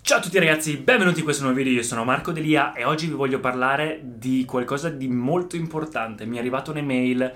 Ciao a tutti ragazzi, benvenuti in questo nuovo video, io sono Marco Delia e oggi vi voglio parlare di qualcosa di molto importante. Mi è arrivata un'email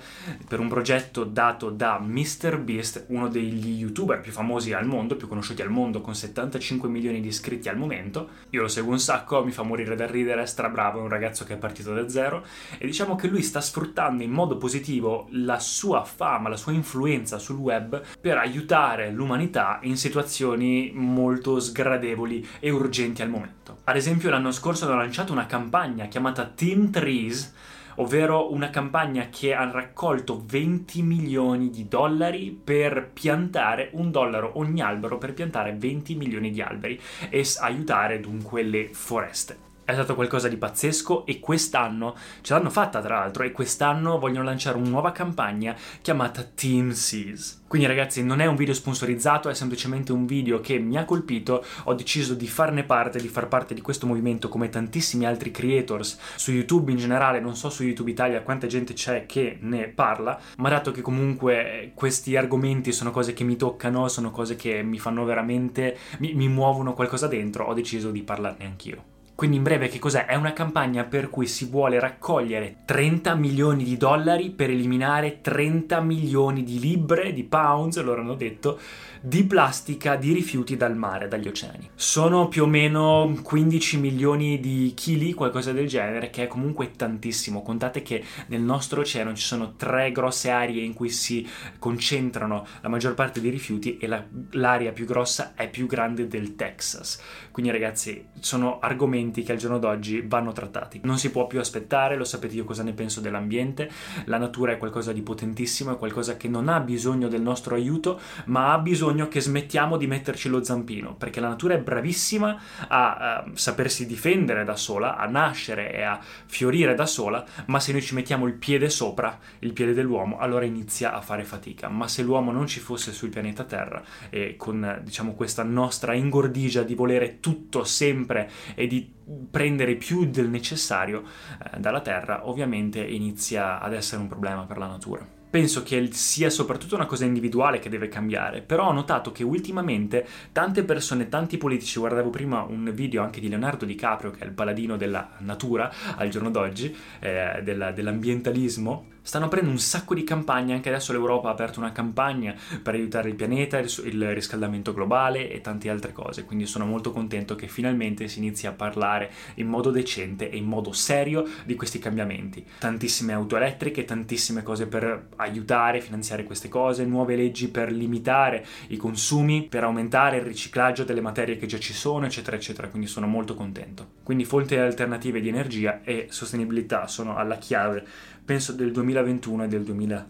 per un progetto dato da MrBeast, uno degli youtuber più famosi al mondo, più conosciuti al mondo, con 75 milioni di iscritti al momento. Io lo seguo un sacco, mi fa morire da ridere, è strabravo, è un ragazzo che è partito da zero e diciamo che lui sta sfruttando in modo positivo la sua fama, la sua influenza sul web per aiutare l'umanità in situazioni molto sgradevoli e urgenti al momento. Ad esempio l'anno scorso hanno lanciato una campagna chiamata Team Trees, ovvero una campagna che ha raccolto 20 milioni di dollari per piantare un dollaro ogni albero per piantare 20 milioni di alberi e aiutare dunque le foreste è stato qualcosa di pazzesco e quest'anno ce l'hanno fatta tra l'altro e quest'anno vogliono lanciare una nuova campagna chiamata Team Seas. Quindi ragazzi non è un video sponsorizzato, è semplicemente un video che mi ha colpito, ho deciso di farne parte, di far parte di questo movimento come tantissimi altri creators su YouTube in generale, non so su YouTube Italia quanta gente c'è che ne parla, ma dato che comunque questi argomenti sono cose che mi toccano, sono cose che mi fanno veramente, mi, mi muovono qualcosa dentro, ho deciso di parlarne anch'io. Quindi in breve che cos'è? È una campagna per cui si vuole raccogliere 30 milioni di dollari per eliminare 30 milioni di libbre, di pounds, loro hanno detto, di plastica di rifiuti dal mare, dagli oceani. Sono più o meno 15 milioni di chili, qualcosa del genere, che è comunque tantissimo. Contate che nel nostro oceano ci sono tre grosse aree in cui si concentrano la maggior parte dei rifiuti e la, l'area più grossa è più grande del Texas. Quindi ragazzi, sono argomenti che al giorno d'oggi vanno trattati. Non si può più aspettare, lo sapete io cosa ne penso dell'ambiente. La natura è qualcosa di potentissimo, è qualcosa che non ha bisogno del nostro aiuto, ma ha bisogno che smettiamo di metterci lo zampino, perché la natura è bravissima a, a sapersi difendere da sola, a nascere e a fiorire da sola, ma se noi ci mettiamo il piede sopra, il piede dell'uomo, allora inizia a fare fatica. Ma se l'uomo non ci fosse sul pianeta Terra e con diciamo questa nostra ingordigia di volere tutto sempre e di prendere più del necessario eh, dalla Terra, ovviamente inizia ad essere un problema per la natura. Penso che sia soprattutto una cosa individuale che deve cambiare, però ho notato che ultimamente tante persone, tanti politici, guardavo prima un video anche di Leonardo DiCaprio, che è il paladino della natura al giorno d'oggi, eh, della, dell'ambientalismo, stanno aprendo un sacco di campagne, anche adesso l'Europa ha aperto una campagna per aiutare il pianeta, il, riscaldamento globale e tante altre cose, quindi sono molto contento che finalmente si inizi a parlare in modo decente e in modo serio di questi cambiamenti. Tantissime auto elettriche, tantissime cose per aiutare, finanziare queste cose, nuove leggi per limitare i consumi, per aumentare il riciclaggio delle materie che già ci sono, eccetera, eccetera, quindi sono molto contento. Quindi fonti alternative di energia e sostenibilità sono alla chiave penso del 2021 e del 2022.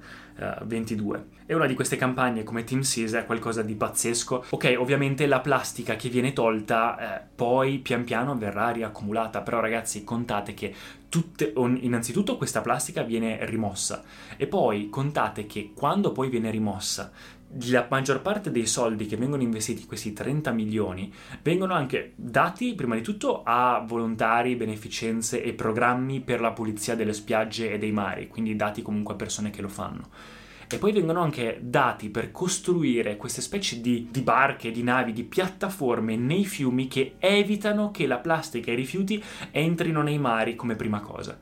E una di queste campagne come Team Seas è qualcosa di pazzesco. Ok, ovviamente la plastica che viene tolta eh, poi pian piano verrà riaccumulata, però ragazzi contate che tutte, innanzitutto questa plastica viene rimossa e poi contate che quando poi viene rimossa la maggior parte dei soldi che vengono investiti, questi 30 milioni, vengono anche dati prima di tutto a volontari, beneficenze e programmi per la pulizia delle spiagge e dei mari, quindi dati comunque a persone che lo fanno. E poi vengono anche dati per costruire queste specie di, di barche, di navi, di piattaforme nei fiumi che evitano che la plastica e i rifiuti entrino nei mari come prima cosa.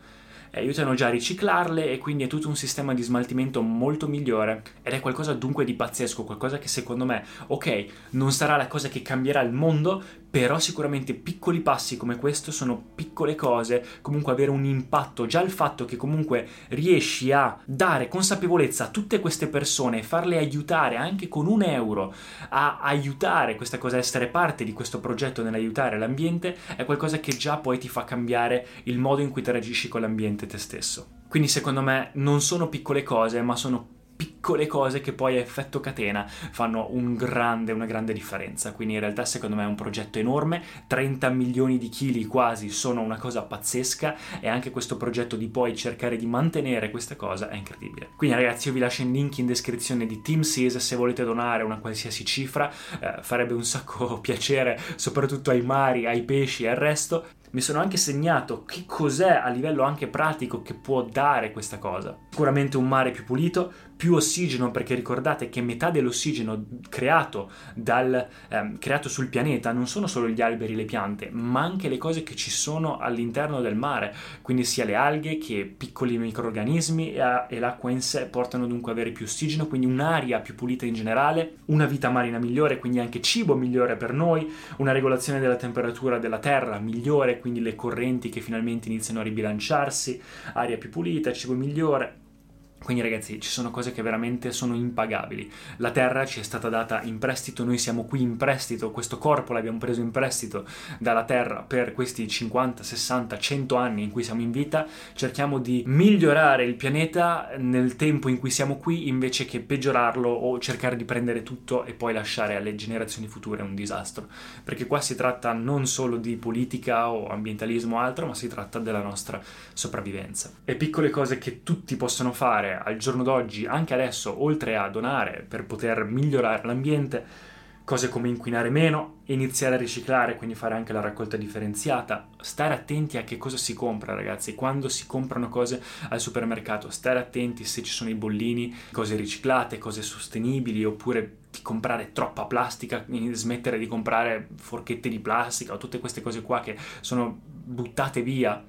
aiutano già a riciclarle e quindi è tutto un sistema di smaltimento molto migliore ed è qualcosa dunque di pazzesco, qualcosa che secondo me, ok, non sarà la cosa che cambierà il mondo, però sicuramente piccoli passi come questo sono piccole cose, comunque avere un impatto, già il fatto che comunque riesci a dare consapevolezza a tutte queste persone farle aiutare anche con un euro a aiutare questa cosa, essere parte di questo progetto nell'aiutare l'ambiente, è qualcosa che già poi ti fa cambiare il modo in cui interagisci con l'ambiente te stesso. Quindi secondo me non sono piccole cose, ma sono piccole cose che poi a effetto catena fanno un grande, una grande differenza. Quindi in realtà secondo me è un progetto enorme, 30 milioni di chili quasi sono una cosa pazzesca e anche questo progetto di poi cercare di mantenere questa cosa è incredibile. Quindi ragazzi io vi lascio il link in descrizione di Team Seas se volete donare una qualsiasi cifra, eh, farebbe un sacco piacere soprattutto ai mari, ai pesci e al resto mi sono anche segnato che cos'è a livello anche pratico che può dare questa cosa. Sicuramente un mare più pulito, più ossigeno, perché ricordate che metà dell'ossigeno creato, dal, ehm, creato sul pianeta non sono solo gli alberi e le piante, ma anche le cose che ci sono all'interno del mare, quindi sia le alghe che piccoli microrganismi e, e l'acqua in sé portano dunque ad avere più ossigeno, quindi un'aria più pulita in generale, una vita marina migliore, quindi anche cibo migliore per noi, una regolazione della temperatura della terra migliore, quindi le correnti che finalmente iniziano a ribilanciarsi, aria più pulita, cibo migliore, quindi ragazzi ci sono cose che veramente sono impagabili. La terra ci è stata data in prestito, noi siamo qui in prestito, questo corpo l'abbiamo preso in prestito dalla terra per questi 50, 60, 100 anni in cui siamo in vita. Cerchiamo di migliorare il pianeta nel tempo in cui siamo qui invece che peggiorarlo o cercare di prendere tutto e poi lasciare alle generazioni future un disastro. Perché qua si tratta non solo di politica o ambientalismo o altro, ma si tratta della nostra sopravvivenza. E piccole cose che tutti possono fare al giorno d'oggi, anche adesso, oltre a donare per poter migliorare l'ambiente, cose come inquinare meno, iniziare a riciclare, quindi fare anche la raccolta differenziata, stare attenti a che cosa si compra, ragazzi, quando si comprano cose al supermercato, stare attenti se ci sono i bollini, cose riciclate, cose sostenibili, oppure di comprare troppa plastica, smettere di comprare forchette di plastica o tutte queste cose qua che sono buttate via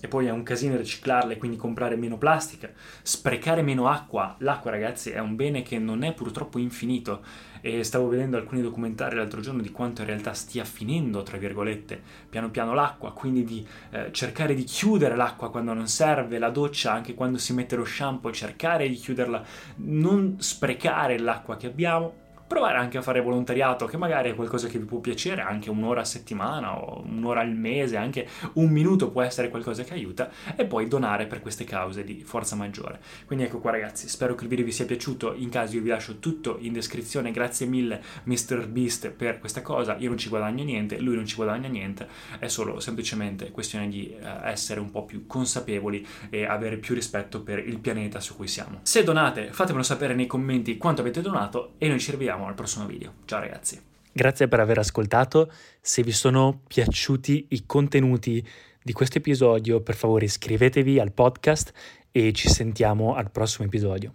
e poi è un casino riciclarle, quindi comprare meno plastica, sprecare meno acqua. L'acqua, ragazzi, è un bene che non è purtroppo infinito. E stavo vedendo alcuni documentari l'altro giorno di quanto in realtà stia finendo, tra virgolette, piano piano l'acqua, quindi di eh, cercare di chiudere l'acqua quando non serve, la doccia anche quando si mette lo shampoo, cercare di chiuderla, non sprecare l'acqua che abbiamo provare anche a fare volontariato, che magari è qualcosa che vi può piacere, anche un'ora a settimana o un'ora al mese, anche un minuto può essere qualcosa che aiuta, e poi donare per queste cause di forza maggiore. Quindi ecco qua ragazzi, spero che il video vi sia piaciuto, in caso io vi lascio tutto in descrizione, grazie mille Mr. Beast per questa cosa, io non ci guadagno niente, lui non ci guadagna niente, è solo semplicemente questione di uh, essere un po' più consapevoli e avere più rispetto per il pianeta su cui siamo. Se donate, fatemelo sapere nei commenti quanto avete donato e noi ci rivediamo vediamo al prossimo video. Ciao ragazzi. Grazie per aver ascoltato. Se vi sono piaciuti i contenuti di questo episodio, per favore iscrivetevi al podcast e ci sentiamo al prossimo episodio.